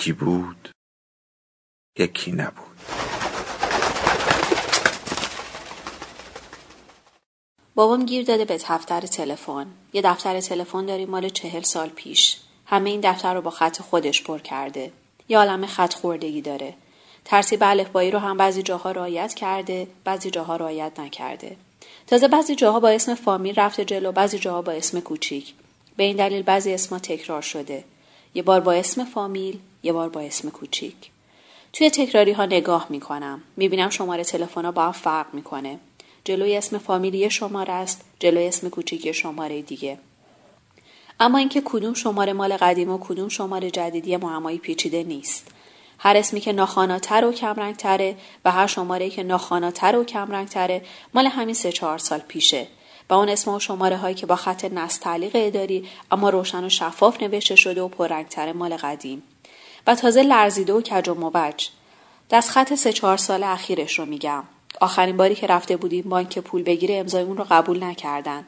یکی بود یکی نبود. بابام گیر داده به دفتر تلفن. یه دفتر تلفن داریم مال چهل سال پیش. همه این دفتر رو با خط خودش پر کرده. یه عالم خط خوردگی داره. ترتیب الفبایی رو هم بعضی جاها رعایت کرده بعضی جاها رعایت نکرده. تازه بعضی جاها با اسم فامیل رفته جلو بعضی جاها با اسم کوچیک. به این دلیل بعضی اسما تکرار شده. یه بار با اسم فامیل یه بار با اسم کوچیک. توی تکراری ها نگاه می‌کنم. می‌بینم شماره تلفن ها با هم فرق می‌کنه. جلوی اسم فامیلی شماره است جلوی اسم کوچیکی شماره دیگه. اما اینکه کدوم شماره مال قدیم و کدوم شماره جدیدی معمایی پیچیده نیست. هر اسمی که ناخاناتر و کمرنگتره و هر شماره که ناخاناتر و کمرنگتره مال همین سه چهار سال پیشه. و اون اسم و شماره هایی که با خط نستعلیق اداری اما روشن و شفاف نوشته شده و پررنگتر مال قدیم. و تازه لرزیده و کج و موج. دست خط سه چهار سال اخیرش رو میگم. آخرین باری که رفته بودیم بانک پول بگیره امضای اون رو قبول نکردن.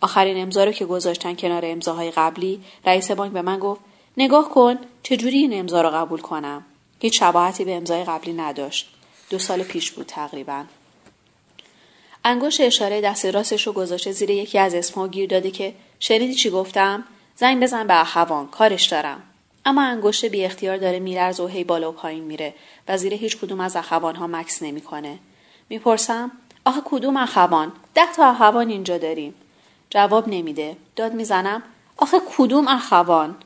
آخرین امضا رو که گذاشتن کنار امضاهای قبلی رئیس بانک به من گفت نگاه کن چجوری این امضا رو قبول کنم. هیچ شباهتی به امضای قبلی نداشت. دو سال پیش بود تقریبا. انگشت اشاره دست راستش رو گذاشته زیر یکی از اسمها گیر داده که شنیدی چی گفتم؟ زنگ بزن به اخوان کارش دارم. اما انگشت بی اختیار داره میلرز و هی بالا و پایین میره و زیر هیچ کدوم از اخوان ها مکس نمی‌کنه. می‌پرسم آخه کدوم اخوان؟ ده تا اخوان اینجا داریم. جواب نمیده. داد می‌زنم آخه کدوم اخوان؟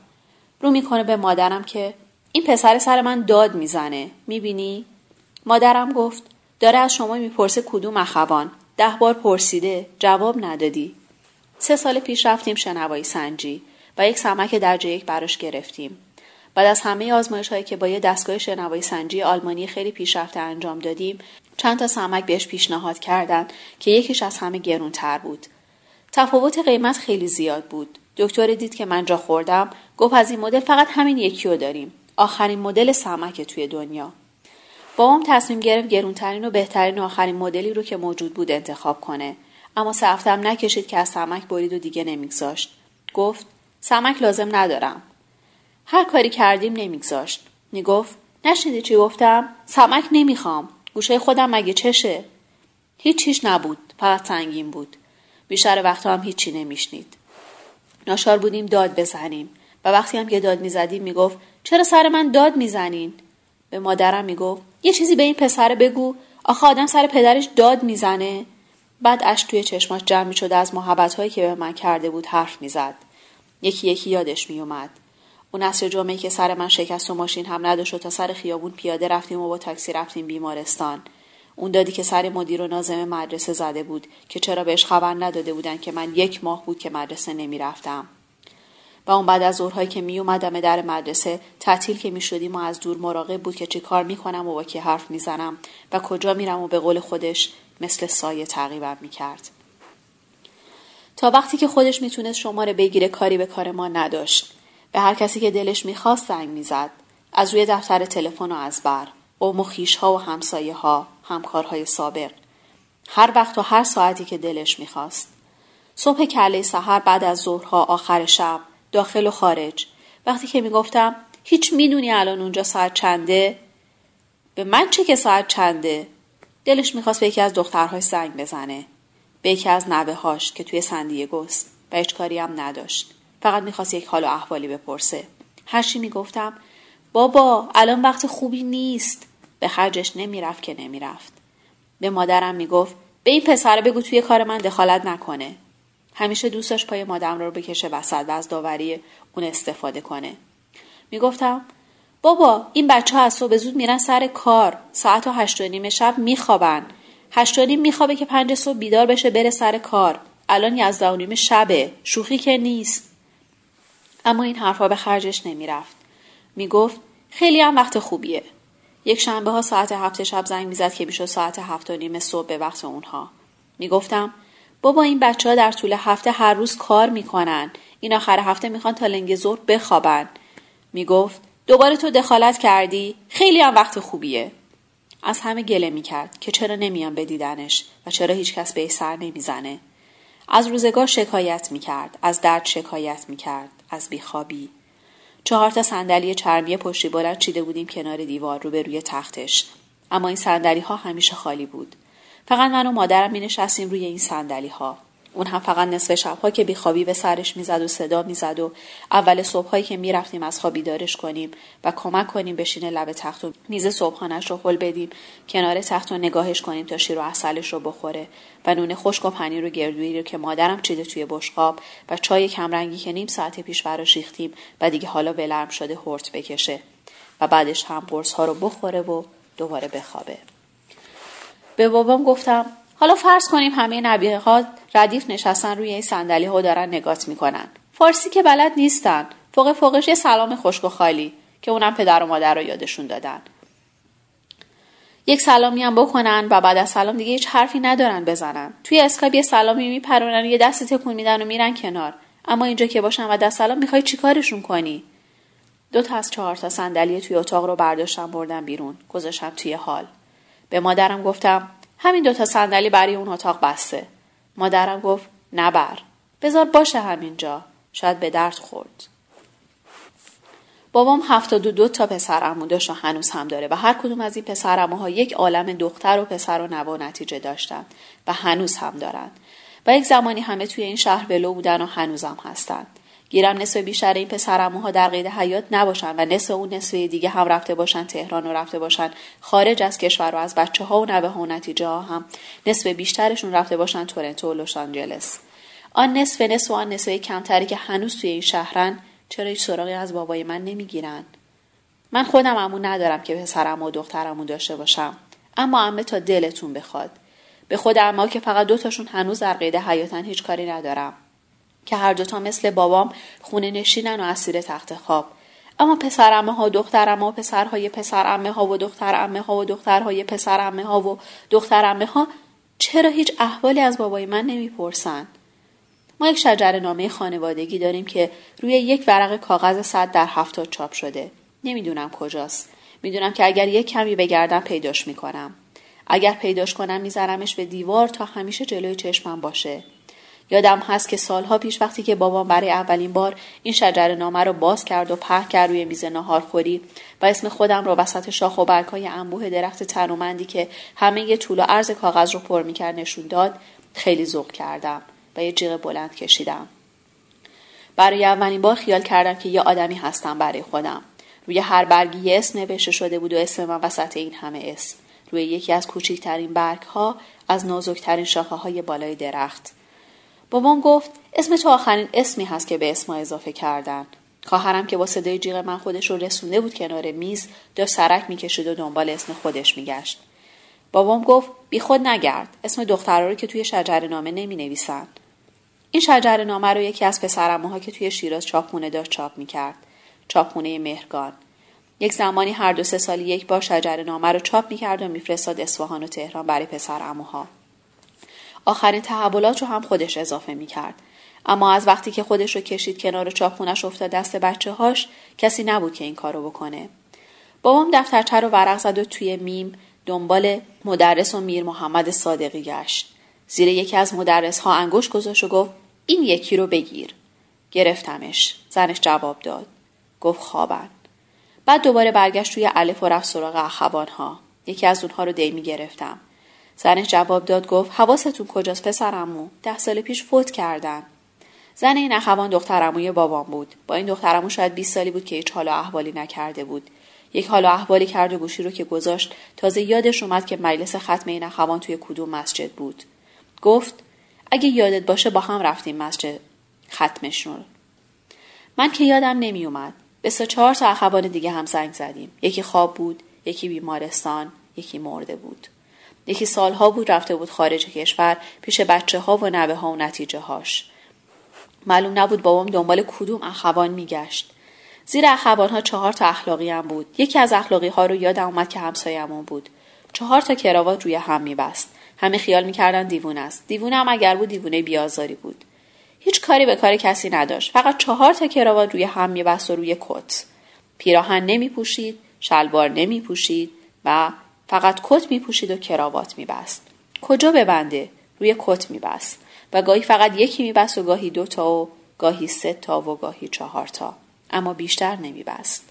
رو می‌کنه به مادرم که این پسر سر من داد می‌زنه. می‌بینی؟ مادرم گفت داره از شما می‌پرسه کدوم اخوان. ده بار پرسیده جواب ندادی. سه سال پیش رفتیم شنوایی سنجی و یک سمک درجه یک براش گرفتیم. بعد از همه آزمایش هایی که با یه دستگاه شنوایی سنجی آلمانی خیلی پیشرفته انجام دادیم چند تا سمک بهش پیشنهاد کردند که یکیش از همه گرونتر بود. تفاوت قیمت خیلی زیاد بود. دکتر دید که من جا خوردم گفت از این مدل فقط همین یکی رو داریم. آخرین مدل سمک توی دنیا. بابام تصمیم گرفت گرونترین و بهترین و آخرین مدلی رو که موجود بود انتخاب کنه. اما سه هفتم نکشید که از سمک برید و دیگه نمیگذاشت. گفت سمک لازم ندارم. هر کاری کردیم نمیگذاشت. می‌گفت نشنیدی چی گفتم؟ سمک نمی‌خوام. گوشه خودم مگه چشه؟ هیچ چیش نبود. فقط سنگین بود. بیشتر وقتا هم هیچی نمیشنید. ناشار بودیم داد بزنیم. و وقتی هم که داد می‌زدیم می‌گفت چرا سر من داد می‌زنین؟ به مادرم می‌گفت یه چیزی به این پسر بگو. آخه آدم سر پدرش داد می‌زنه. بعد اش توی چشماش جمع شده از محبت هایی که به من کرده بود حرف می‌زد. یکی یکی یادش میومد اون عصر جمعه که سر من شکست و ماشین هم نداشت و تا سر خیابون پیاده رفتیم و با تاکسی رفتیم بیمارستان اون دادی که سر مدیر و نازم مدرسه زده بود که چرا بهش خبر نداده بودن که من یک ماه بود که مدرسه نمی‌رفتم و اون بعد از ظهرهایی که می اومدم در مدرسه تعطیل که می شدیم و از دور مراقب بود که چی کار می کنم و با کی حرف می زنم و کجا میرم و به قول خودش مثل سایه تعقیبم می کرد. تا وقتی که خودش می‌تونست شماره بگیره کاری به کار ما نداشت. به هر کسی که دلش می‌خواست زنگ می‌زد. از روی دفتر تلفن و از بر. قوم و ها و همسایه ها، همکارهای سابق. هر وقت و هر ساعتی که دلش می‌خواست. صبح کله سحر بعد از ظهرها آخر شب داخل و خارج وقتی که می‌گفتم هیچ می‌دونی الان اونجا ساعت چنده به من چه که ساعت چنده دلش می‌خواست به یکی از دخترهاش زنگ بزنه به یکی از نوه هاش که توی سندیه گست و هیچ کاری هم نداشت فقط می‌خواست یک حال و احوالی بپرسه. هرچی می‌گفتم بابا الان وقت خوبی نیست. به خرجش نمی‌رفت که نمی‌رفت. به مادرم می‌گفت به این پسر بگو توی کار من دخالت نکنه. همیشه دوستش پای مادرم رو بکشه وسط و از داوری اون استفاده کنه. می‌گفتم بابا این بچه ها از صبح زود میرن سر کار. ساعت و هشت و نیم شب میخوابن. هشت و نیم میخوابه که پنج صبح بیدار بشه بره سر کار. الان یازده و نیم شبه. شوخی که نیست. اما این حرفها به خرجش نمی‌رفت. می‌گفت خیلی هم وقت خوبیه. یک شنبه ها ساعت هفت شب زنگ می‌زد که می‌شد ساعت هفت و نیم صبح به وقت اونها. می‌گفتم بابا این بچه ها در طول هفته هر روز کار می‌کنن. این آخر هفته می‌خوان تا لنگ زور بخوابن. می‌گفت دوباره تو دخالت کردی؟ خیلی هم وقت خوبیه. از همه گله می‌کرد که چرا نمیان بدیدنش و چرا هیچکس به سر نمی‌زنه. از روزگار شکایت می‌کرد از درد شکایت می‌کرد. از بیخوابی. چهار تا صندلی چرمی پشتی بلند چیده بودیم کنار دیوار روبروی تختش. اما این صندلی ها همیشه خالی بود. فقط من و مادرم می نشستیم روی این صندلی ها اون هم فقط نصف شبها که بیخوابی به سرش می‌زد و صدا می‌زد و اول صبحهایی که می‌رفتیم از خوابی دارش کنیم و کمک کنیم بشینه لب تخت و میز صبحانش رو حل بدیم کنار تخت و نگاهش کنیم تا شیر و اصلش رو بخوره و نون خشک و پنیر و گردویی رو که مادرم چیده توی بشقاب و چای کمرنگی که نیم ساعت پیش براش ریختیم و دیگه حالا ولرم شده هرت بکشه و بعدش هم قرص ها رو بخوره و دوباره بخوابه. به بابام گفتم حالا فرض کنیم همه نبیه ها ردیف نشستن روی این صندلی ها دارن نگات می‌کنن. فارسی که بلد نیستن. فوق فوقش یه سلام خشک و خالی که اونم پدر و مادر رو یادشون دادن. یک سلامی هم بکنن و بعد از سلام دیگه هیچ حرفی ندارن بزنن. توی اسکایپ یه سلامی میپرونن یه دست تکون میدن و میرن کنار. اما اینجا که باشن و دست سلام می‌خوای چیکارشون کنی؟ دو تا از چهار تا صندلی توی اتاق رو برداشتم بردم بیرون. گذاشتم توی حال. به مادرم گفتم همین دوتا صندلی برای اون اتاق بسته. مادرم گفت نبر بذار باشه همینجا. شاید به درد خورد. بابام هفتاد و دو تا پسر داشت و هنوز هم داره و هر کدوم از این پسر ها یک عالم دختر و پسر و نوا نتیجه داشتن و هنوز هم دارن. و یک زمانی همه توی این شهر ولو بودن و هنوزم هستند گیرم نصف بیشتر این پسرموها در قید حیات نباشن و نصف اون نصف دیگه هم رفته باشن تهران و رفته باشن خارج از کشور و از بچه ها و نوه ها و نتیجه ها هم نصف بیشترشون رفته باشن تورنتو و لس آنجلس. آن نصف نصف و آن نصف کمتری که هنوز توی این شهرن چرا هیچ سراغی از بابای من نمی‌گیرن؟ من خودم امون ندارم که پسرم و دخترمو داشته باشم. اما امه تا دلتون بخواد. به خود اما که فقط دوتاشون هنوز در قید حیاتن هیچ کاری ندارم. که هر دوتا مثل بابام خونه نشینن و اسیر تخت خواب. اما پسرمه ها دخترمه ها پسرهای پسرمه ها و دخترمه ها و دخترهای پسرمه ها و دخترمه ها چرا هیچ احوالی از بابای من نمی‌پرسن؟ ما یک شجر نامه خانوادگی داریم که روی یک ورق کاغذ صد در هفتاد چاپ شده. نمی‌دونم کجاست. می‌دونم که اگر یک کمی بگردم پیداش می‌کنم. اگر پیداش کنم میذارمش به دیوار تا همیشه جلوی چشمم باشه. یادم هست که سالها پیش وقتی که بابام برای اولین بار این شجر نامه رو باز کرد و په کرد روی میز ناهارخوری و اسم خودم رو وسط شاخ و برگهای انبوه درخت تنومندی که همه یه طول و عرض کاغذ رو پر می‌کرد نشون داد خیلی ذوق کردم و یه جیغ بلند کشیدم. برای اولین بار خیال کردم که یه آدمی هستم برای خودم. روی هر برگی یه اسم نوشته شده بود و اسم من وسط این همه اسم. روی یکی از کوچکترین برگ ها از نازکترین شاخه های بالای درخت. بابام گفت اسم تو آخرین اسمی هست که به اسم اضافه کردن خواهرم که با صدای جیغ من خودش رو رسونده بود کنار میز داشت سرک می‌کشید و دنبال اسم خودش میگشت بابام گفت بی خود نگرد اسم دخترها رو که توی شجر نامه نمی نویسن. این شجر نامه رو یکی از پسرموها که توی شیراز چاپخونه داشت چاپ می‌کرد چاپخونه مهرگان یک زمانی هر دو سه سالی یک بار شجر نامه رو چاپ می‌کرد و میفرستاد اصفهان و تهران برای پسر اموها. آخرین تحولات رو هم خودش اضافه می کرد. اما از وقتی که خودش رو کشید کنار چاپخونش افتاد دست بچه هاش کسی نبود که این کارو بکنه. بابام دفترچه رو ورق زد و توی میم دنبال مدرس و میر محمد صادقی گشت. زیر یکی از مدرس ها انگوش گذاشت و گفت این یکی رو بگیر. گرفتمش. زنش جواب داد. گفت خوابن. بعد دوباره برگشت توی الف و رفت سراغ اخوان ها. یکی از اونها رو دیمی گرفتم. زنش جواب داد گفت حواستون کجاست پسرمو ده سال پیش فوت کردن. زن این اخوان دخترموی بابام بود. با این دخترمو شاید 20 سالی بود که هیچ حال و احوالی نکرده بود. یک حال و احوالی کرد و گوشی رو که گذاشت تازه یادش اومد که مجلس ختم این اخوان توی کدوم مسجد بود. گفت اگه یادت باشه با هم رفتیم مسجد ختمشون من که یادم نمی اومد. به سه چهار تا اخوان دیگه هم زنگ زدیم. یکی خواب بود یکی بیمارستان یکی مرده بود. یکی سالها بود رفته بود خارج کشور پیش بچه ها و نوه ها و نتیجه هاش. معلوم نبود بابام دنبال کدوم اخوان میگشت. زیر اخوان ها چهار تا اخلاقی هم بود. یکی از اخلاقی ها رو یادم اومد که همسایمون بود. چهار تا کراوات روی هم میبست. همه خیال می‌کردن دیوونه است. دیوونه هم اگر بود دیوونه بیازاری بود. هیچ کاری به کار کسی نداشت. فقط چهار تا کراوات روی هم میبست و روی کت. پیراهن نمیپوشید شلوار نمیپوشید و فقط کت میپوشید و کراوات میبست. کجا ببنده؟ روی کت میبست. و گاهی فقط یکی میبست و گاهی دو تا و گاهی سه تا و گاهی چهار تا. اما بیشتر نمیبست.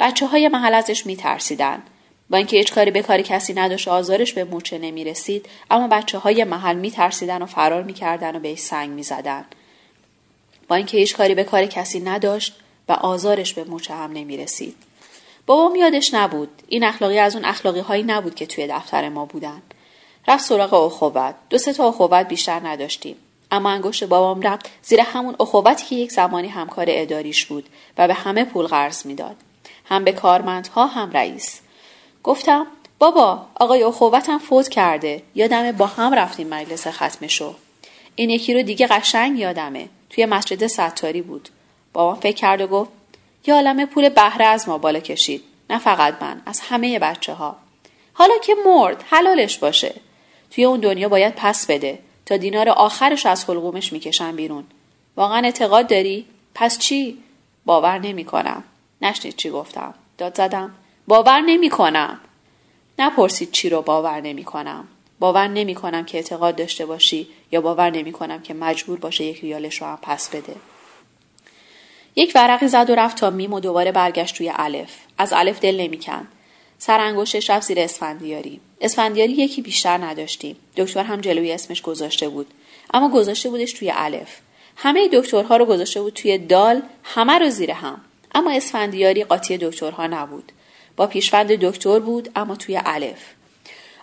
بچه های محل ازش میترسیدن. با اینکه هیچ کاری به کاری کسی نداشت آزارش به مورچه نمی رسید اما بچه های محل می ترسیدن و فرار می کردن و بهش سنگ می زدن. با اینکه هیچ کاری به کار کسی نداشت و آزارش به مورچه هم نمی رسید. بابام یادش نبود. این اخلاقی از اون اخلاقی هایی نبود که توی دفتر ما بودن. رفت سراغ اخوت. دو سه تا اخوت بیشتر نداشتیم. اما انگشت بابام رفت زیر همون اخوتی که یک زمانی همکار اداریش بود و به همه پول قرض می‌داد. هم به کارمندها هم رئیس. گفتم بابا آقای اخوتم فوت کرده. یادمه با هم رفتیم مجلس ختمشو. این یکی رو دیگه قشنگ یادمه. توی مسجد ستاری بود. بابام فکر کرد و گفت یه عالم پول بهره از ما بالا کشید. نه فقط من از همه بچه ها حالا که مرد حلالش باشه. توی اون دنیا باید پس بده تا دینار آخرش از حلقومش می‌کشن بیرون. واقعا اعتقاد داری؟ پس چی؟ باور نمی‌کنم. نشنید چی گفتم. داد زدم. باور نمی‌کنم. نپرسید چی رو باور نمی‌کنم. باور نمی‌کنم که اعتقاد داشته باشی یا باور نمی‌کنم که مجبور باشه یک ریالش رو هم پس بده. یک ورقی زد و رفت تا میم و دوباره برگشت توی الف. از الف دل نمی‌کند. سر انگشتش رفت زیر اسفندیاری. اسفندیاری یکی بیشتر نداشتیم. دکتر هم جلوی اسمش گذاشته بود. اما گذاشته بودش توی الف. همه دکترها رو گذاشته بود توی دال همه رو زیر هم. اما اسفندیاری قاطی دکترها نبود. با پیشوند دکتر بود اما توی الف.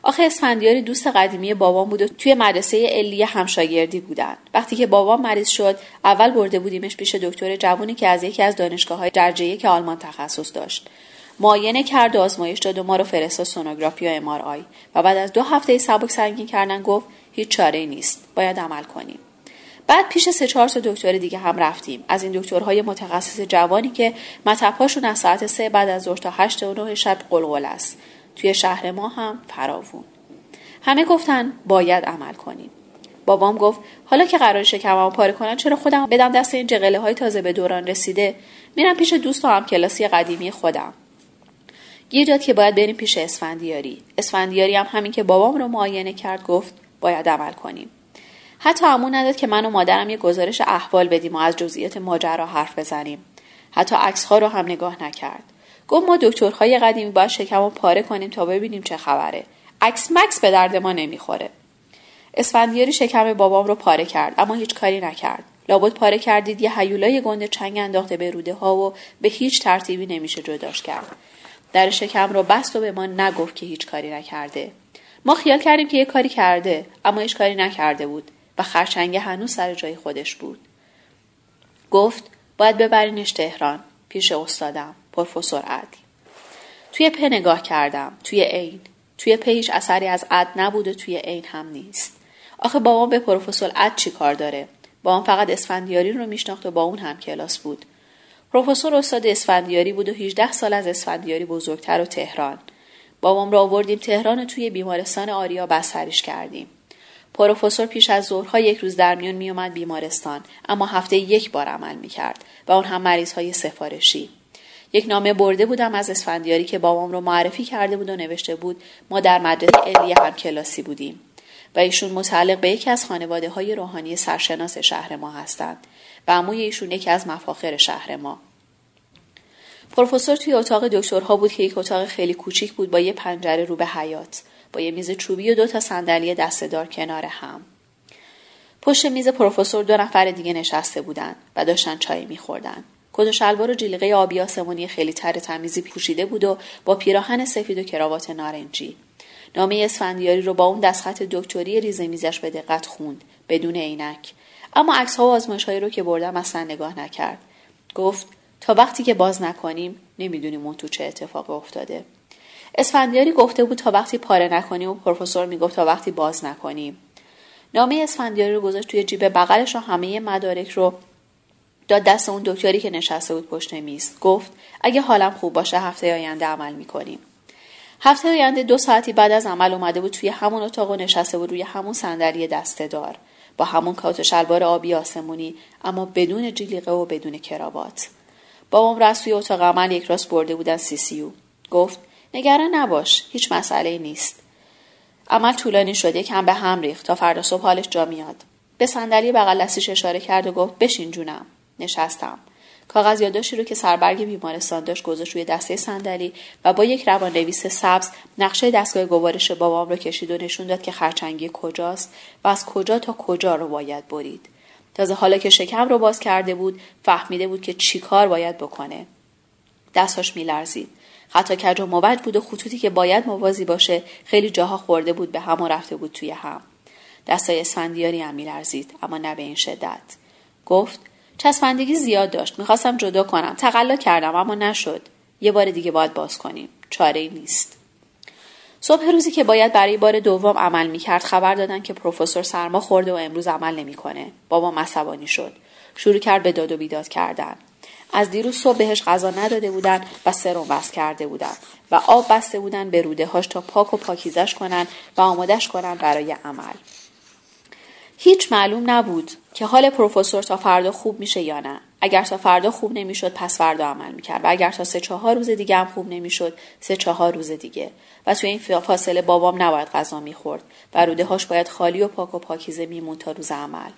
آخه اسفندیاری دوست قدیمی بابام بود و توی مدرسه علی همشاگردی بودن. وقتی که بابام مریض شد اول برده بودیمش پیش دکتر جوونی که از یکی از دانشگاه های درجه که آلمان تخصص داشت. معاینه کرد و آزمایش داد و ما رو فرستاد سونوگرافی و ام و بعد از دو هفته سبک سنگین کردن گفت هیچ چاره نیست باید عمل کنیم. بعد پیش سه چهار تا دکتر دیگه هم رفتیم. از این دکترهای متخصص جوانی که مطبهاشون از ساعت سه بعد از ظهر تا هشت و نه شب قلقل است. توی شهر ما هم فراوون. همه گفتن باید عمل کنیم. بابام گفت حالا که قرار شکممو پاره کنن چرا خودم بدم دست این جقله های تازه به دوران رسیده؟ میرم پیش دوست و هم کلاسی قدیمی خودم. گیر داد که باید بریم پیش اسفندیاری. اسفندیاری هم همین که بابام رو معاینه کرد گفت باید عمل کنیم. حتی همون نداد که من و مادرم یه گزارش احوال بدیم و از جزئیات ماجرا حرف بزنیم. حتی عکس ها رو هم نگاه نکرد. گفت ما دکترهای قدیمی باید شکم رو پاره کنیم تا ببینیم چه خبره. عکس مکس به درد ما نمی‌خوره. اسفندیاری شکم بابام رو پاره کرد اما هیچ کاری نکرد. لابد پاره کردید یه حیولای گنده چنگ انداخته به روده ها و به هیچ ترتیبی نمیشه جداش کرد. در شکم رو بست و به ما نگفت که هیچ کاری نکرده. ما خیال کردیم که یه کاری کرده اما هیچ کاری نکرده بود و خرچنگ هنوز سر جای خودش بود. گفت باید ببرینش تهران پیش استادم. پروفسور عدل. توی په نگاه کردم. توی عین. توی هیچ اثری از عد نبود و توی عین هم نیست. آخه بابام به پروفسور عد چی کار داره؟ بابام فقط اسفندیاری رو میشناخت و با اون هم کلاس بود. پروفسور استاد اسفندیاری بود و 18 سال از اسفندیاری بزرگتر و تهران. بابام را آوردیم تهران و توی بیمارستان آریا بستریش کردیم. پروفسور پیش از ظهرها یک روز در میون میومد بیمارستان اما هفته یک بار عمل می‌کرد و اون هم مریض های سفارشی. یک نامه برده بودم از اسفندیاری که بابام رو معرفی کرده بود و نوشته بود ما در مدرسه علیه هم کلاسی بودیم و ایشون متعلق به یکی از خانواده های روحانی سرشناس شهر ما هستند و عموی ایشون یکی از مفاخر شهر ما. پروفسور توی اتاق دکترها بود که یک اتاق خیلی کوچیک بود با یه پنجره رو به حیات با یه میز چوبی و دو تا صندلی دستهدار کنار هم. پشت میز پروفسور دو نفر دیگه نشسته بودند و داشتن چای میخوردن. کت و شلوار و جلیقه آبی آسمانی خیلی تر تمیزی پوشیده بود و با پیراهن سفید و کراوات نارنجی. نامه اسفندیاری رو با اون دستخط دکتری ریزه میزش به دقت خوند بدون عینک. اما عکس ها و آزمایش رو که بردم اصلا نگاه نکرد. گفت تا وقتی که باز نکنیم نمی‌دونیم اون تو چه اتفاق افتاده. اسفندیاری گفته بود تا وقتی پاره نکنیم و پروفسور می‌گفت تا وقتی باز نکنیم. نامه اسفندیاری رو گذاشت توی جیب بغلش و همه مدارک رو داد دست اون دکتری که نشسته بود پشت میز. گفت اگه حالم خوب باشه هفته آینده عمل می‌کنیم. هفته آینده دو ساعتی بعد از عمل اومده بود توی همون اتاق و نشسته بود روی همون صندلی دسته دار. با همون کات و شلوار آبی آسمونی اما بدون جلیقه و بدون کراوات. بابام رو از توی اتاق عمل یک راست برده بودن CCU گفت نگران نباش هیچ مسئله نیست. عمل طولانی شد یکم به هم ریخت. تا فردا صبح حالش جا میاد. به صندلی بغل دستیش اشاره کرد و گفت بشین جونم. نشستم. کاغذ یادداشتی رو که سربرگ بیمارستان داشت گذاشت روی دسته صندلی و با یک روان نویس سبز نقشه دستگاه گوارش بابام رو کشید و نشون داد که خرچنگی کجاست و از کجا تا کجا رو باید برید. تازه حالا که شکم رو باز کرده بود فهمیده بود که چیکار باید بکنه. دستاش میلرزید. حتی کج و موج بود و خطوطی که باید موازی باشه خیلی جاها خورده بود به هم و رفته بود توی هم. دستای اسفندیاری هم میلرزید اما نه به این شدت. گفت چسبندگی زیاد داشت. می‌خواستم جدا کنم. تقلا کردم اما نشد. یه بار دیگه باید باز کنیم. چاره ای نیست. صبح روزی که باید برای بار دوم عمل می‌کرد خبر دادن که پروفسور سرما خورده و امروز عمل نمی‌کنه. بابا عصبانی شد. شروع کرد به داد و بیداد کردن. از دیروز صبح بهش غذا نداده بودن و سرم بست کرده بودن و آب بسته بودن به روده هاش تا پاک و پاکیزش کنن و آمادش کنن برای عمل. هیچ معلوم نبود که حال پروفسور تا فردا خوب میشه یا نه. اگر تا فردا خوب نمی‌شد پس فردا عمل می‌کرد. و اگر تا سه چهار روز دیگه هم خوب نمی‌شد سه چهار روز دیگه. و توی این فاصله بابام نباید غذا می‌خورد و روده هاش باید خالی و پاک و پاکیزه میمون تا روز عمل.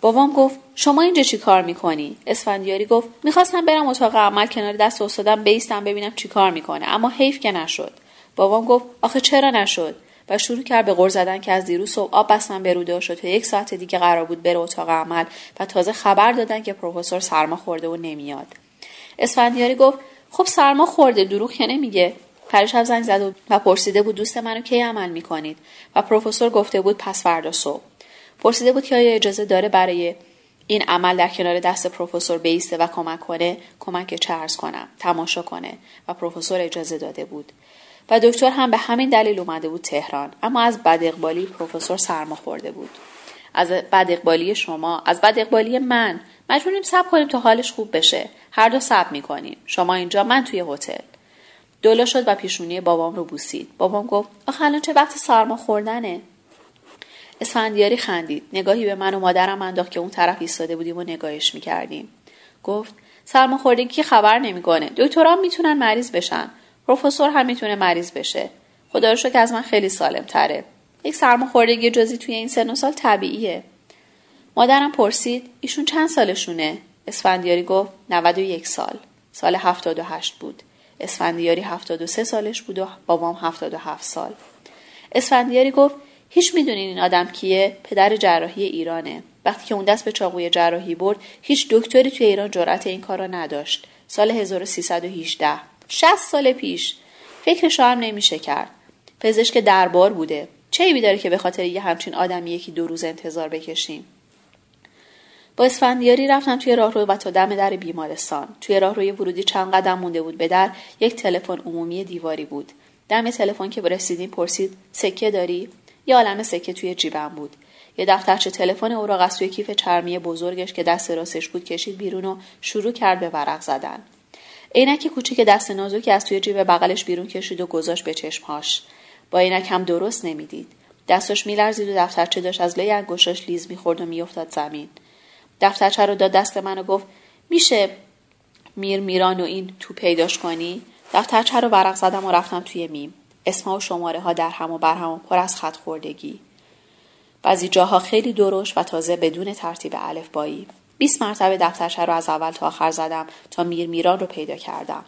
بابام گفت شما اینجا چی کار می‌کنی؟ اسفندیاری گفت می‌خواستم برم اتاق عمل کنار دست استادم بیستم ببینم چی کار می‌کنه. اما حیف که نشد. بابام گفت آخه چرا نشد؟ و شروع کرد به غر زدن که از دیروز صبح آب بستن به روده شد تا یک ساعت دیگه قرار بود بره اتاق عمل و تازه خبر دادن که پروفسور سرما خورده و نمیاد. اسفندیاری گفت خب سرما خورده دروغ که نمیگه. پریشب زنگ زد و پرسیده بود دوست منو کی عمل می‌کنید؟ و پروفسور گفته بود پس فردا صبح. پرسیده بود که آیا اجازه داره برای این عمل در کنار دست پروفسور بیسته و کمک کنه؟ کمک چرز کنم؟ تماشا کنه. و پروفسور اجازه داده بود. و دکتر هم به همین دلیل اومده بود تهران. اما از بد اقبالی پروفسور سرما خورده بود. از بد اقبالی شما از بد اقبالی من. مجبوریم صبر کنیم تا حالش خوب بشه. هر دو صبر می‌کنیم. شما اینجا من توی هتل. دولا شد و پیشونی بابام رو بوسید. بابام گفت آخه الان چه وقت سرما خوردنه؟ اسفندیاری خندید. نگاهی به من و مادرم انداخت که اون طرف ایستاده بودیم و نگاهش می‌کردیم. گفت سرماخوردگی خبر نمی‌کنه. دکتران می‌تونن مریض بشن. پروفسور هم می‌تونه مریض بشه. خدا رو که از من خیلی سالم تره یک سرماخوردگی جزی توی این سن و سال طبیعیه. مادرم پرسید ایشون چند سالشونه؟ اسفندیاری گفت 91 سال. سال 78 بود. اسفندیاری 73 سالش بود و بابام 77 سال. اسفندیاری گفت هیچ می‌دونین این آدم کیه؟ پدر جراحی ایرانه. وقتی که اون دست به چاقوی جراحی برد هیچ دکتری توی ایران جرأت این کار نداشت. سال 1318 60 سال پیش. فکرش هم نمیشه کرد. پزشک دربار بوده. چه ایبی داره که به خاطر یه همچین آدمی یکی دو روز انتظار بکشیم؟ با اسفندیاری رفتم توی راهرو و تا دم در بیمارستان. توی راهروی ورودی چند قدم مونده بود به در. یک تلفن عمومی دیواری بود. دم تلفن که رسیدیم پرسید سکه داری؟ یه عالم سکه توی جیبم بود. یه دفترچه تلفن اوراق از توی کیف چرمی بزرگش که دست راستش بود کشید بیرون و شروع کرد به ورق زدن. عینک کوچیک دست نازکی از توی جیب بغلش بیرون کشید و گذاشت به چشمهاش. با عینک هم درست نمی‌دید. دستش میلرزید و دفترچه داشت از لای انگشتاش لیز می‌خورد و میافتاد زمین. دفترچه رو داد دست من و گفت میشه میر میران و این تو پیداش کنی؟ دفترچه رو ورق زدم و رفتم توی میم. اسمها و شماره ها در هم و بر هم و پر از خط خوردگی. بعضی جاها خیلی درشت و تازه بدون ترتیب الفبایی. 20 مرتبه دفترچه رو از اول تا آخر زدم تا میر میران رو پیدا کردم.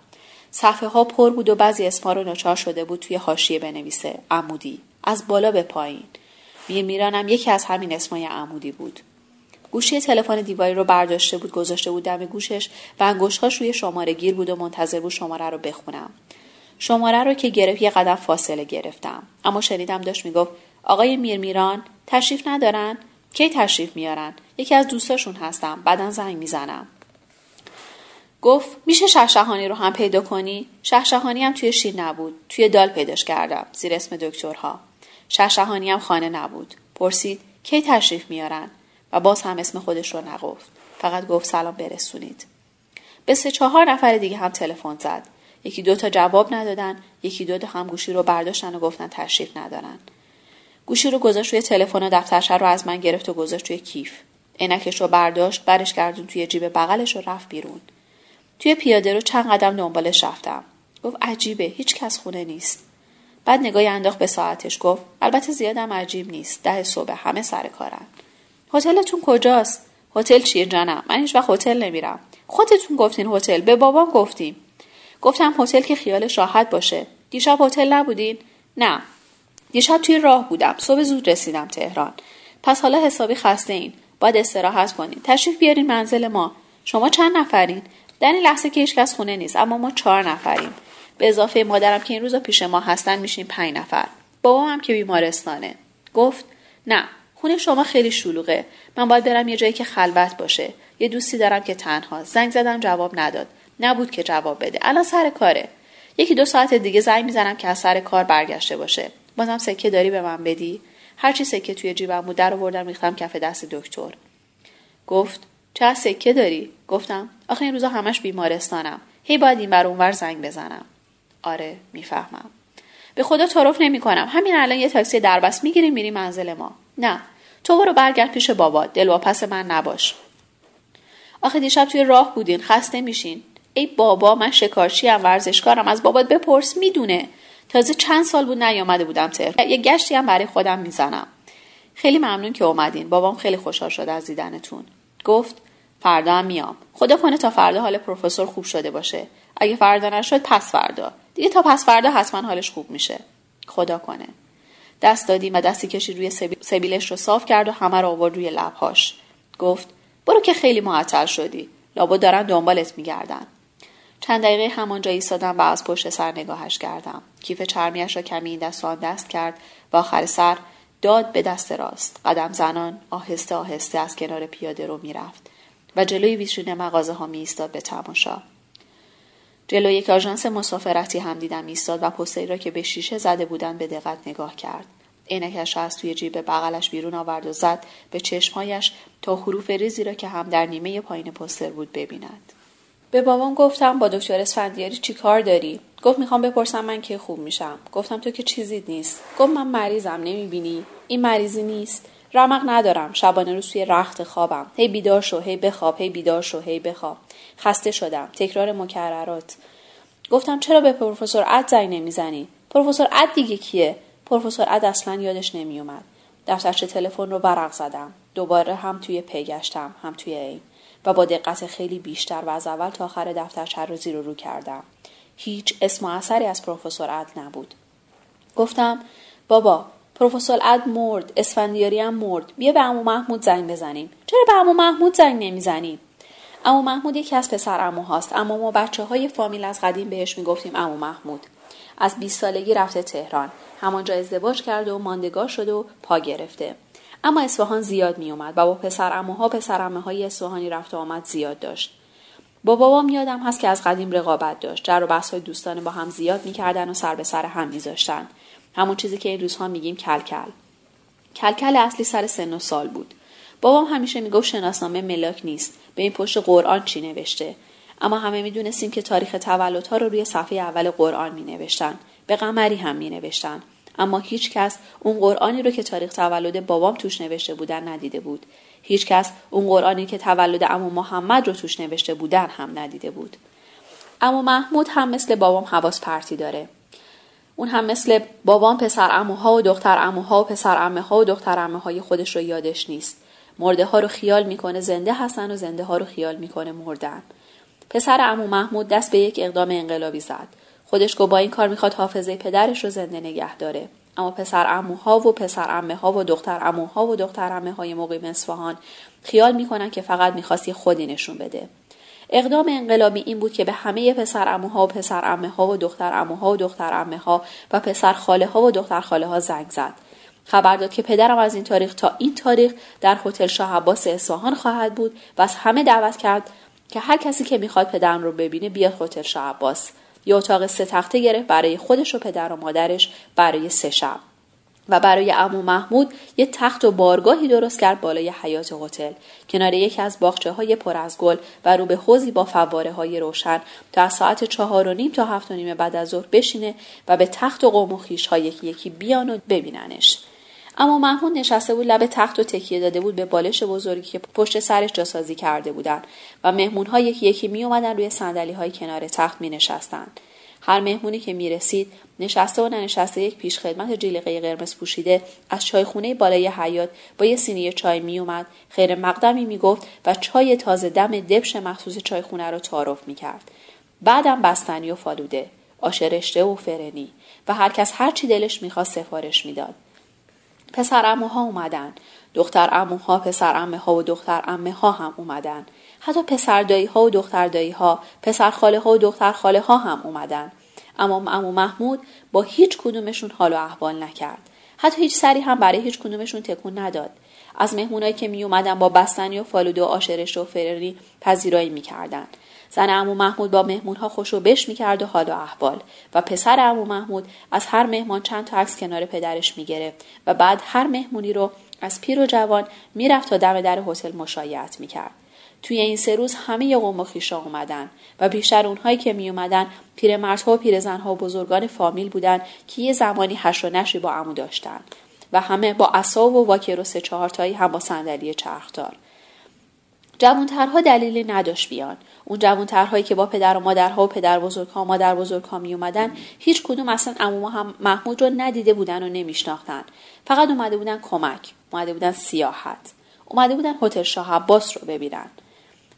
صفحه ها پر بود و بعضی اسما رو ناچار شده بود توی حاشیه بنویسه عمودی. از بالا به پایین. میر میرانم یکی از همین اسمای عمودی بود. گوشی تلفن دیواری رو برداشته بود گذاشته بود دم گوشش و انگشتهاش روی شماره گیر بود و منتظر بود شماره رو بخونم. شماره رو که گرفت یه قدم فاصله گرفتم. اما شنیدم داشت می‌گفت آقای میرمیران تشریف ندارن؟ کی تشریف میارن؟ یکی از دوستاشون هستم. بعدا زنگ می‌زنم. گفت میشه شهشهانی رو هم پیدا کنی؟ شهشهانی هم توی شیر نبود. توی دال پیداش کردم زیر اسم دکترها. شهشهانی هم خانه نبود. پرسید کی تشریف میارن؟ و باز هم اسم خودش رو نگفت. فقط گفت سلام برسونید. به سه چهار نفر دیگه هم تلفن زد. یکی دو تا جواب ندادن یکی دو تا هم گوشی رو برداشتن و گفتن تشریف ندارن. گوشی رو گذاشت روی تلفن و دفترش رو از من گرفت و گذاشت توی کیف. عینکش رو برداشت برش گردون توی جیب بغلش و رفت بیرون. توی پیاده رو چند قدم دنبالش رفتم. گفت عجیبه هیچ کس خونه نیست. بعد نگاهی انداخت به ساعتش گفت البته زیادم عجیب نیست ده صبح همه سر کارن. هتلتون کجاست؟ هتل چیه جانم؟ من هیچ وقت هتل نمیرم. خودتون گفتین هتل به بابام گفتیم. گفتم هتل که خیالش راحت باشه. دیشب هتل نبودین؟ نه. دیشب توی راه بودم. صبح زود رسیدم تهران. پس حالا حسابی خسته این. باید استراحت کنین. تشریف بیارین منزل ما. شما چند نفرین؟ در این لحظه که هیچکس خونه نیست اما ما چهار نفریم. به اضافه مادرم که این روزا پیش ما هستن میشیم پنج نفر. بابام هم که بیمارستانه. گفت نه خونه شما خیلی شلوغه. من باید برم یه جایی که خلوت باشه. یه دوستی دارم که تنها. زنگ زدم جواب نداد. نبود که جواب بده. الان سر کاره. یکی دو ساعت دیگه زنگ می‌زنم که از سر کار برگشته باشه. بازم سکه داری به من بدی؟ هرچی سکه توی جیبم بود در آوردم ریختم کف دست دکتر. گفت چه سکه داری؟ گفتم آخه این روزا همش بیمارستانم. هی باید این بر اونور زنگ بزنم. آره می‌فهمم. به خدا تعارف نمی کنم همین الان یه تاکسی دربست می‌گیریم میری منزل ما. نه. تو برو برگرد پیش بابا. دلواپس من نباش. آخه دیشب توی راه بودین. خسته میشین. ای بابا من شکارچی هم ورزشکارم. از بابات بپرس می‌دونه. تازه چند سال بود نیامده بودم تهران. یه گشتی هم برای خودم می‌زنم. خیلی ممنون که اومدین. بابام خیلی خوشحال شده از دیدنتون. گفت فردا هم میام. خدا کنه تا فردا حال پروفسور خوب شده باشه. اگه فردا نشد پس فردا. دیگه تا پس فردا حتما حالش خوب میشه. خدا کنه. دست دادیم و دستی کشید روی سبیلش رو صاف کرد و همه رو آورد روی لبهاش. گفت برو که خیلی معطل شدی. لابد دارن دنبالت میگردن. چند دقیقه همانجا ایستادم و از پشت سر نگاهش کردم. کیف چرمیش را کمی این دست آن دست کرد و آخر سر داد به دست راست. قدم زنان آهسته آهسته از کنار پیاده رو می‌رفت و جلوی ویترین مغازه ها می ایستاد به تماشا. جلوی یک آژانس مسافرتی هم دیدم ایستاد و پستری را که به شیشه زده بودن به دقت نگاه کرد. عینکش را از توی جیب بغلش بیرون آورد و زد به چشمهایش تا حروف ریزی را که هم در نیمه پایین پستر بود ببیند. به بابام گفتم با دکتر اسفندیاری چی کار داری؟ گفت می‌خوام بپرسم من که خوب میشم. گفتم تو که چیزی نیست. گفت من مریضم نمی‌بینی؟ این مریضی نیست. رمق ندارم. شبانه روز توی رخت خوابم. هی بیدار شو هی بخواب هی بیدار شو هی بخواب. خسته شدم. تکرار مکررات. گفتم چرا به پروفسور اد زنگ نمی‌زنی؟ پروفسور اد دیگه کیه؟ پروفسور اد اصلا یادش نمیومد. دفترچه تلفن رو برق زدم. دوباره هم توی پی گشتم هم توی این و با دقت خیلی بیشتر و از اول تا آخر دفترچه رو زیر و رو کردم. هیچ اسم و اثری از پروفسور اد نبود. گفتم بابا پروفسور اد مرد اسفندیاری هم مرد. بیا به امو محمود زنگ بزنیم. چرا به امو محمود زنگ نمی‌زنیم؟ امو محمود یکی از پسر امو هاست. اما ما بچه های فامیل از قدیم بهش می‌گفتیم امو محمود. از 20 سالگی رفته تهران. همانجا ازدواج کرده و ماندگار شده و پا گرفته. اما اصفهان زیاد می اومد و با پسر اموها پسر امه های اصفهانی رفت و آمد زیاد داشت. با بابام یادم هست که از قدیم رقابت داشت. جر و بحث های دوستانه با هم زیاد می‌کردن و سر به سر هم میذاشتن. همون چیزی که این روزها میگیم کلکل. کلکل اصلی سر سن و سال بود. بابام همیشه می‌گفت شناسنامه ملاک نیست. به این پشت قرآن چی نوشته؟ اما همه می‌دونستیم که تاریخ تولدها رو روی صفحه اول قرآن می نوشتن. به قمری هم می نوشتن. اما هیچ کس اون قرآنی رو که تاریخ تولد بابام توش نوشته بودن ندیده بود. هیچ کس اون قرآنی که تولد امو محمد رو توش نوشته بودن هم ندیده بود. امو محمود هم مثل بابام حواس پرتی داره. اون هم مثل بابام پسر اموها و دختر اموها و پسر امه ها و دختر امه های خودش رو یادش نیست. مرده ها رو خیال می‌کنه زنده هستن و زنده ها رو خیال می‌کنه مردن. پسر امو محمود دست به یک اقدام انقلابی زد. خودش گو با این کار می‌خواد حافظه پدرش رو زنده نگه داره. اما پسر اموها و پسر امه ها و دختر اموها و دختر امه های مقیم اصفهان خیال می‌کنن که فقط می‌خواست یه خودی نشون بده. اقدام انقلابی این بود که به همه پسر اموها و پسر امه ها و دختر اموها و دختر امه ها و پسر خاله ها و دختر خاله ها زنگ زد. خبر داد که پدرم از این تاریخ تا این تاریخ در هتل شاه عباس اصفهان خواهد بود و از همه دعوت کرد که هر کسی که می‌خواد پدرم رو ببینه بیاد هتل شاه عباس یه اتاق سه تخته گرفت برای خودش و پدر و مادرش برای سه شب. و برای امو محمود یه تخت و بارگاهی درست کرد بالای حیات هتل. کنار یکی از باغچه های پر از گل و رو به حوزی با فواره های روشن تا از ساعت چهار و نیم تا هفت و نیم بعد از ظهر بشینه و به تخت و قوم و خیش ها یکی یکی بیان و ببیننش. اما محمود نشسته بود لب تخت و تکیه داده بود به بالش بزرگی که پشت سرش جاسازی کرده بودند و مهمون ها یکی یکی می اومدن روی صندلی های کنار تخت می نشستند. هر مهمونی که می رسید نشسته و ننشسته یک پیش خدمت جلیقه قرمز پوشیده از چایخونه بالای حیات با یه سینی چای می اومد خیر مقدمی می گفت و چای تازه دم دبش مخصوص چایخونه رو تعارف می کرد. بعدم بستنی و فالوده آش رشته و فرنی و هر کس هر چی دلش می‌خواست سفارش می‌داد پسر اموها اومدن. دختر اموها پسر امه ها و دختر امه ها هم اومدن. حتی پسر دایی ها و دختر دایی ها پسر خاله ها و دختر خاله ها هم اومدن. اما امو محمود با هیچ کدومشون حال و احوال نکرد. حتی هیچ سری هم برای هیچ کدومشون تکون نداد. از مهمونایی که می اومدن با بستنی و فالودو و آشرش و فرری پذیرایی می‌کردن. زن امو محمود با مهمونها خوشو بش می‌کرد و حال و احوال. و پسر امو محمود از هر مهمان چند تا عکس کنار پدرش می‌گرفت و بعد هر مهمونی رو از پیر و جوان می‌رفت تا دم در هتل مشایعت می‌کرد. توی این سه روز همه قوم و خیشا اومدن و بیشتر اونهایی که می اومدن پیرمردها و پیرزنها و بزرگان فامیل بودن که یه زمانی هش و نشی با عمو داشتن و همه با اصاب و واکر و سه چهارتایی هم با صندلی چرخدار. جوانترها دلیلی نداشت بیان. اون جوانترهایی که با پدر و مادرها و پدر بزرگها و مادر بزرگها می اومدن هیچ کدوم اصلا اموما هم محمود رو ندیده بودن و نمیشناختن. فقط اومده بودن کمک اومده بودن سیاحت. اومده بودن هتل شاه عباس رو ببینن.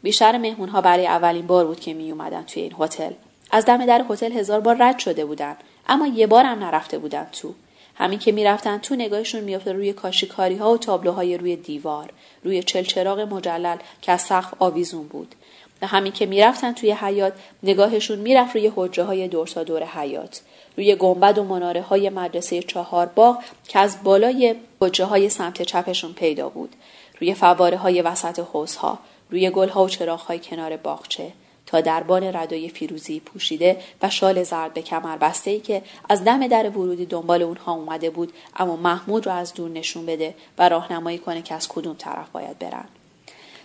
بیشتر مهمون ها برای اولین بار بود که می اومدن توی این هتل. از دم در هتل هزار بار رد شده بودن اما یه بار هم نرفته بودن تو. همین که می‌رفتن تو نگاهشون میافته روی کاشیکاری ها و تابلوهای روی دیوار روی چلچراغ مجلل که از سقف آویزون بود. و همین که می‌رفتن توی حیات نگاهشون می‌رفت روی حجره های دور تا دور حیات روی گنبد و مناره های مدرسه چهار باغ که از بالای حجره های سمت چپشون پیدا بود. روی فواره های وسط حوزها روی گل ها و چراغ های کنار باغچه. تا دربان ردای فیروزی پوشیده و شال زرد به کمر بسته ای که از دم در ورودی دنبال اونها اومده بود اما محمود رو از دور نشون بده و راهنمایی کنه که از کدوم طرف باید برن.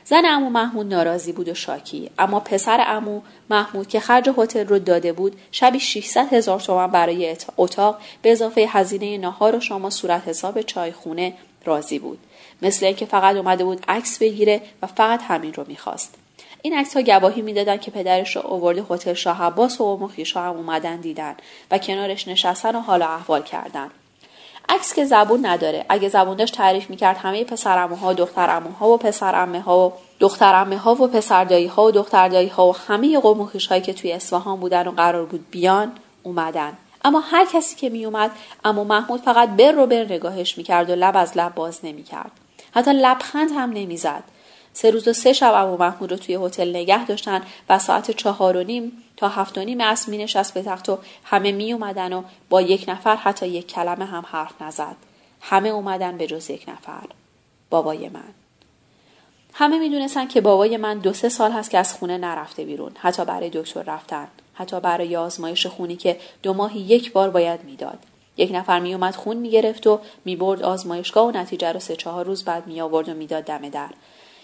زن امو محمود ناراضی بود و شاکی. اما پسر امو محمود که خرج هتل رو داده بود شبی 600 هزار تومن برای اتاق به اضافه هزینه ناهار و شما صورت حساب چای خونه راضی بود. مثل اینکه فقط اومده بود عکس بگیره و فقط همین رو می‌خواست. این عکس ها گواهی می‌دادند که پدرش رو آورده هتل شاه عباس و ام هم اومدن دیدن و کنارش نشستن و حال احوال کردن. عکس که زبون نداره. اگه زبون داشت تعریف می‌کرد همه پسر ها و پسر ها و دختر ها و پسر دایی ها و دختر دایی ها و همه قوم و هایی که توی اصفهان بودن و قرار بود بیان اومدن. اما هر کسی که میومد اما محمود فقط بر رو بر نگاهش می‌کرد و لب از لب باز نمی‌کرد. حتی لبخند هم نمی‌زد. سه روز و سه شب ابو محمود رو توی هتل نگه داشتن و ساعت چهار و نیم تا هفت و نیم اصر می نشست به تخت و همه می اومدن و با یک نفر حتی یک کلمه هم حرف نزد. همه اومدن به جز یک نفر. بابای من. همه می‌دونستن که بابای من دو سه سال هست که از خونه نرفته بیرون. حتی برای دکتر رفتن. حتی برای آزمایش خونی که دو ماهی یک بار باید می‌داد. یک نفر میومد خون می‌گرفت و می‌برد آزمایشگاه و نتیجه رو سه چهار روز بعد می آورد و می‌داد دم در.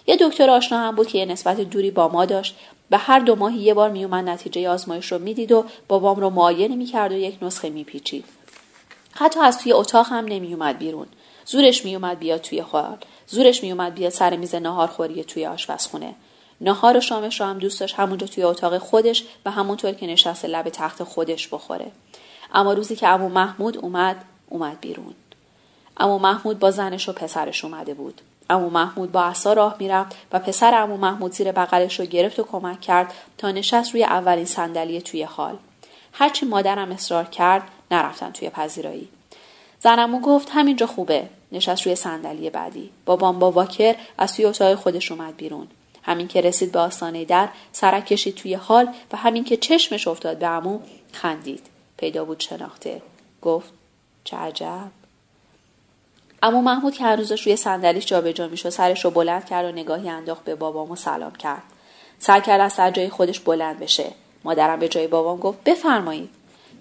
یه دکتر آشنا هم بود که یه نسبت دوری با ما داشت و هر دو ماهی یه بار میومد نتیجه آزمایش رو می‌دید و بابام رو معاینه می‌کرد و یک نسخه میپیچید. حتی از توی اتاق هم نمیومد بیرون. زورش میومد بیاد توی خوار زورش میومد بیاد سر میز نهار خوری توی آشپزخونه. نهار و شامش رو هم دوست داشت همونجا توی اتاق خودش و همونطور که نشسته لب تخت خودش بخوره. اما روزی که امو محمود اومد اومد بیرون. امو محمود با زنش و پسرش اومده بود. امو محمود با عصا راه می‌رفت و پسر امو محمود زیر بغلش رو گرفت و کمک کرد تا نشست روی اولین صندلی توی حال. هرچی مادرم اصرار کرد نرفتن توی پذیرایی. زنمو گفت همینجا خوبه. نشست روی صندلی بعدی. بابام با واکر از توی اتاق خودش اومد بیرون. همین که رسید به آستانه در سرک کشید توی حال و همین که چشمش افتاد به امو خندید. پیدا بود شناخته. گفت چه عجب. اما محمود که هنوزش روی صندلیش جابجا می‌شد سرش رو بلند کرد و نگاهی انداخت به بابام و سلام کرد. سر کرد از سر جای خودش بلند بشه. مادرم به جای بابام گفت بفرمایید.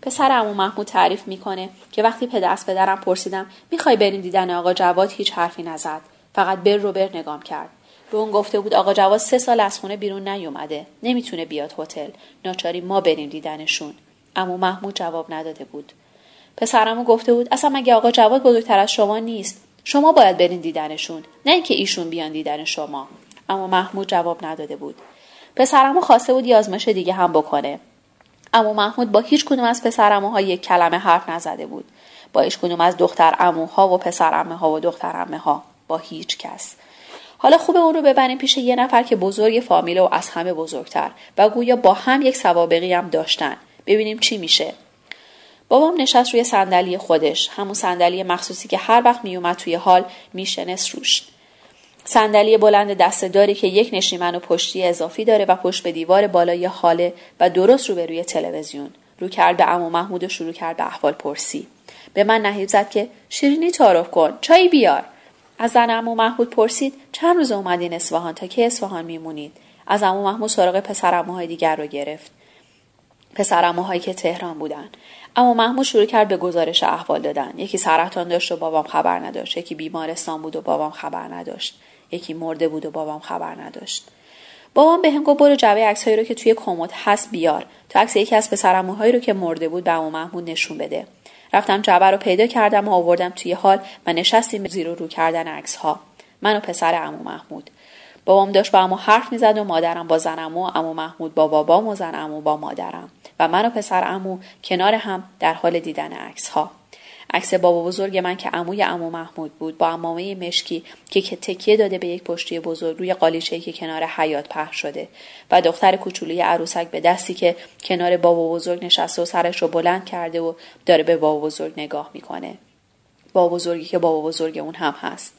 پسر امو محمود تعریف می‌کنه که وقتی پدر از پدرم پرسیدم می‌خوای بریم دیدن آقا جواد هیچ حرفی نزد. فقط بر رو بر نگام کرد. به اون گفته بود آقا جواد سه سال از خونه بیرون نیومده. نمی‌تونه بیاد هتل. ناچاری ما بریم دیدنشون. امو محمود جواب نداده بود. پسرمو گفته بود اصلا مگه آقا جواد بزرگتر از شما نیست؟ شما باید برین دیدنشون نه اینکه ایشون بیان دیدن شما. اما محمود جواب نداده بود. پسرمو خواسته بود یه آزمایش دیگه هم بکنه. اما محمود با هیچ کدوم از پسرموها یک کلمه حرف نزده بود. با هیچ کدوم از دختر اموها و پسر امه ها و دختر امه ها. با هیچ کس. حالا خوب اون رو ببریم پیش یه نفر که بزرگ فامیل و از همه بزرگتر و گویا با هم یک سوابقی هم داشتن. ببینیم چی میشه. بابام نشست روی صندلی خودش. همون صندلی مخصوصی که هر وقت میومد توی حال میشنست روش. صندلی بلند دستهداری که یک نشیمن و پشتی اضافی داره و پشت به دیوار بالای حاله و درست رو به روی تلویزیون. رو کرد به امو محمود و شروع کرد به احوال پرسی. به من نهیب زد که شیرینی تعارف کن چایی بیار. از زن امو محمود پرسید چند روز اومدین اصفهان؟ تا که اصفهان میمونید؟ از امو محمود سراغ پسر اموهای دیگر رو گرفت. پسر اموهایی که تهران بودن. اما محمود شروع کرد به گزارش احوال دادن. یکی سرطان داشت و بابام خبر نداشت. یکی بیمارستان بود و بابام خبر نداشت. یکی مرده بود و بابام خبر نداشت. بابام بهم گفت برو جعبه عکسهایی رو که توی کمد هست بیار. تا عکس یکی از پسرعموهایی رو که مرده بود به محمود نشون بده. رفتم جعبه رو پیدا کردم و آوردم توی حال و نشستیم زیر رو کردن عکس ها من و پسر عمو محمود. بابام داشت با عمو حرف می‌زد و مادرم با زن و عمو محمود با بابام و زن عمو با مادرم. و من و پسر عمو کنار هم در حال دیدن عکس ها عکس بابا بزرگ من که عموی عمو محمود بود با امامه مشکی که تکیه داده به یک پشتی بزرگ روی قالیچه‌ای که کنار حیات پهن شده و دختر کوچولوی عروسک به دستی که کنار بابا بزرگ نشسته و سرش رو بلند کرده و داره به بابا بزرگ نگاه می‌کنه. بابا بزرگی که بابا بزرگ اون هم هست.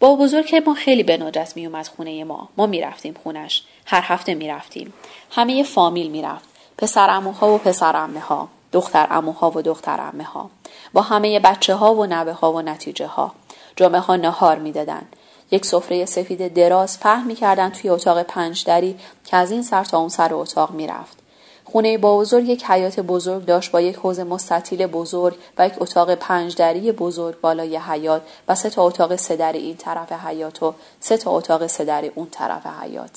بابا بزرگ که ما خیلی به ندرت میومد خونه ما. ما می‌رفتیم خونش. هر هفته می‌رفتیم. همه فامیل می‌رفت پسر اموها و پسر امه ها دختر اموها و دختر امه ها با همه بچه ها و نوه ها و نتیجه ها جمعه ها نهار می‌دادن. یک سفره سفید دراز پهن می‌کردند توی اتاق پنج دری که از این سر تا اون سر اتاق می‌رفت. خونه با بزرگ یک حیات بزرگ داشت با یک حوز مستطیل بزرگ و یک اتاق پنج دری بزرگ بالای حیات و سه تا اتاق سه این طرف حیات و سه تا اتاق سه اون طرف حیات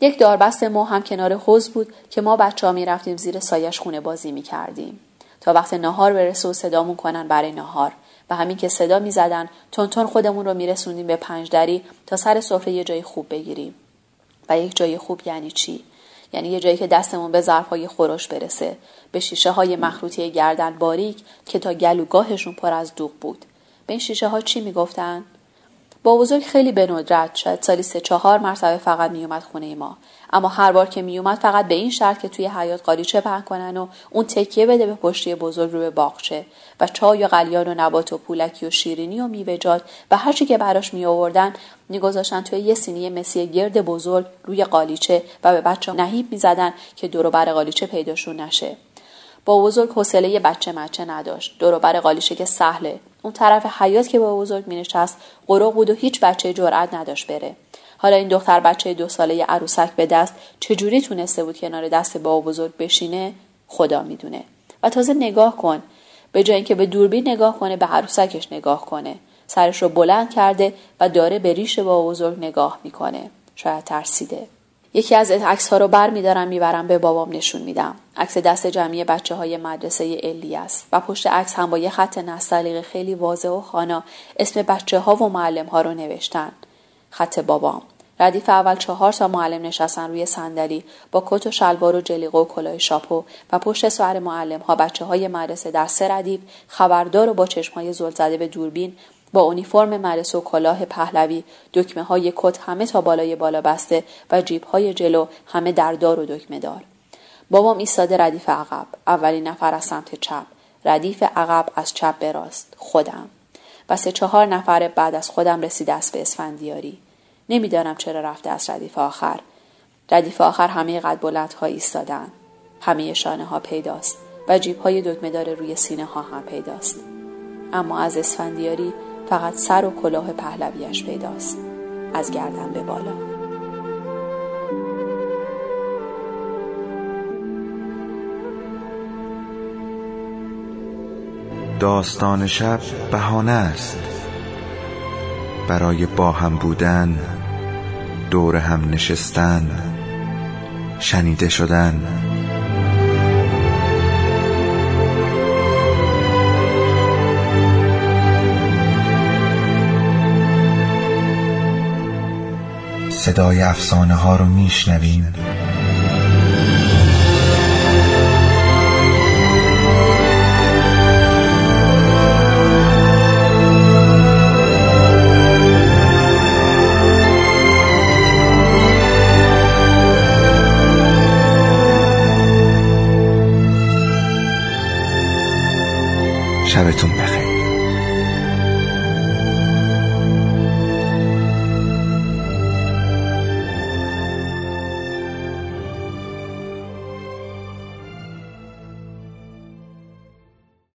یک داربست ما هم کنار حوز بود که ما بچه ها می رفتیم زیر سایش خونه بازی می کردیم. تا وقت نهار برسه و صدامون کنن برای نهار و همین که صدا می زدن تون خودمون رو می رسوندیم به پنج دری تا سر سفره یه جای خوب بگیریم. و یک جای خوب یعنی چی؟ یعنی یه جایی که دستمون به ظرفهای خورش برسه به شیشه های مخروطی گردن باریک که تا گلوگاهشون پر از دوغ بود به این شیشه ها چی می‌گفتن با بزرگ خیلی به ندرت شاید سالی سه چهار مرتبه فقط میومد خونه ما. اما هر بار که میومد فقط به این شرط که توی حیات قالیچه پهن کنن و اون تکیه بده به پشتی بزرگ رو به باغچه و چای و قلیان و نبات و پولکی و شیرینی و میوه‌جات و هرچی که براش می آوردن میگذاشتن توی یه سینی مسی گرد بزرگ روی قالیچه و به بچه نهیب می‌زدن که دور بر قالیچه پیداشون نشه. با بزرگ حوصله بچه مچه نداشت. دور بر قالیچه که سهله. اون طرف حیات که با بزرگ مینشست قروق بود و هیچ بچه جرأت نداشت بره. حالا این دختر بچه دو ساله عروسک به دست چجوری تونسته بود کنار دست با بزرگ بشینه؟ خدا می‌دونه. و تازه نگاه کن. به جای اینکه به دوربین نگاه کنه به عروسکش نگاه کنه. سرش رو بلند کرده و داره به ریش با بزرگ نگاه می‌کنه. شاید ترسیده. یکی از عکس ها رو بر میدارم می‌برم به بابام نشون میدم. عکس دست جمعی بچه های مدرسه الی است. و پشت عکس هم با یه خط نستعلیق خیلی واضح و خانا اسم بچه ها و معلم ها رو نوشتن. خط بابام. ردیف اول چهار تا معلم نشستن روی صندلی با کت و شلوار و جلیقه و کلاه شاپو و پشت سوار معلم ها بچه های مدرسه در سه ردیف خبردار و با چشم های زده به دوربین با اونیفرم مدرسه و کلاه پهلوی دکمه های کت همه تا بالای بالا بسته و جیب های جلو همه در دار و دکمه دار. بابام ایستاده ردیف عقب. اولین نفر از سمت چپ. ردیف عقب از چپ به راست. خودم. و سه چهار نفر بعد از خودم رسیده است به اسفندیاری. نمی‌دانم چرا رفته از ردیف آخر. ردیف آخر همه قد بلند ها ایستادن. همه شانه ها پیداست و جیب های دکمه روی سینه ها هم پیداست. اما از اسفندیاری فقط سر و کلاه پهلویش پیداست. از گردن به بالا. داستان شب بهانه است. برای با هم بودن دور هم نشستن شنیده شدن. صدای افسانه ها رو میشنویم شبتون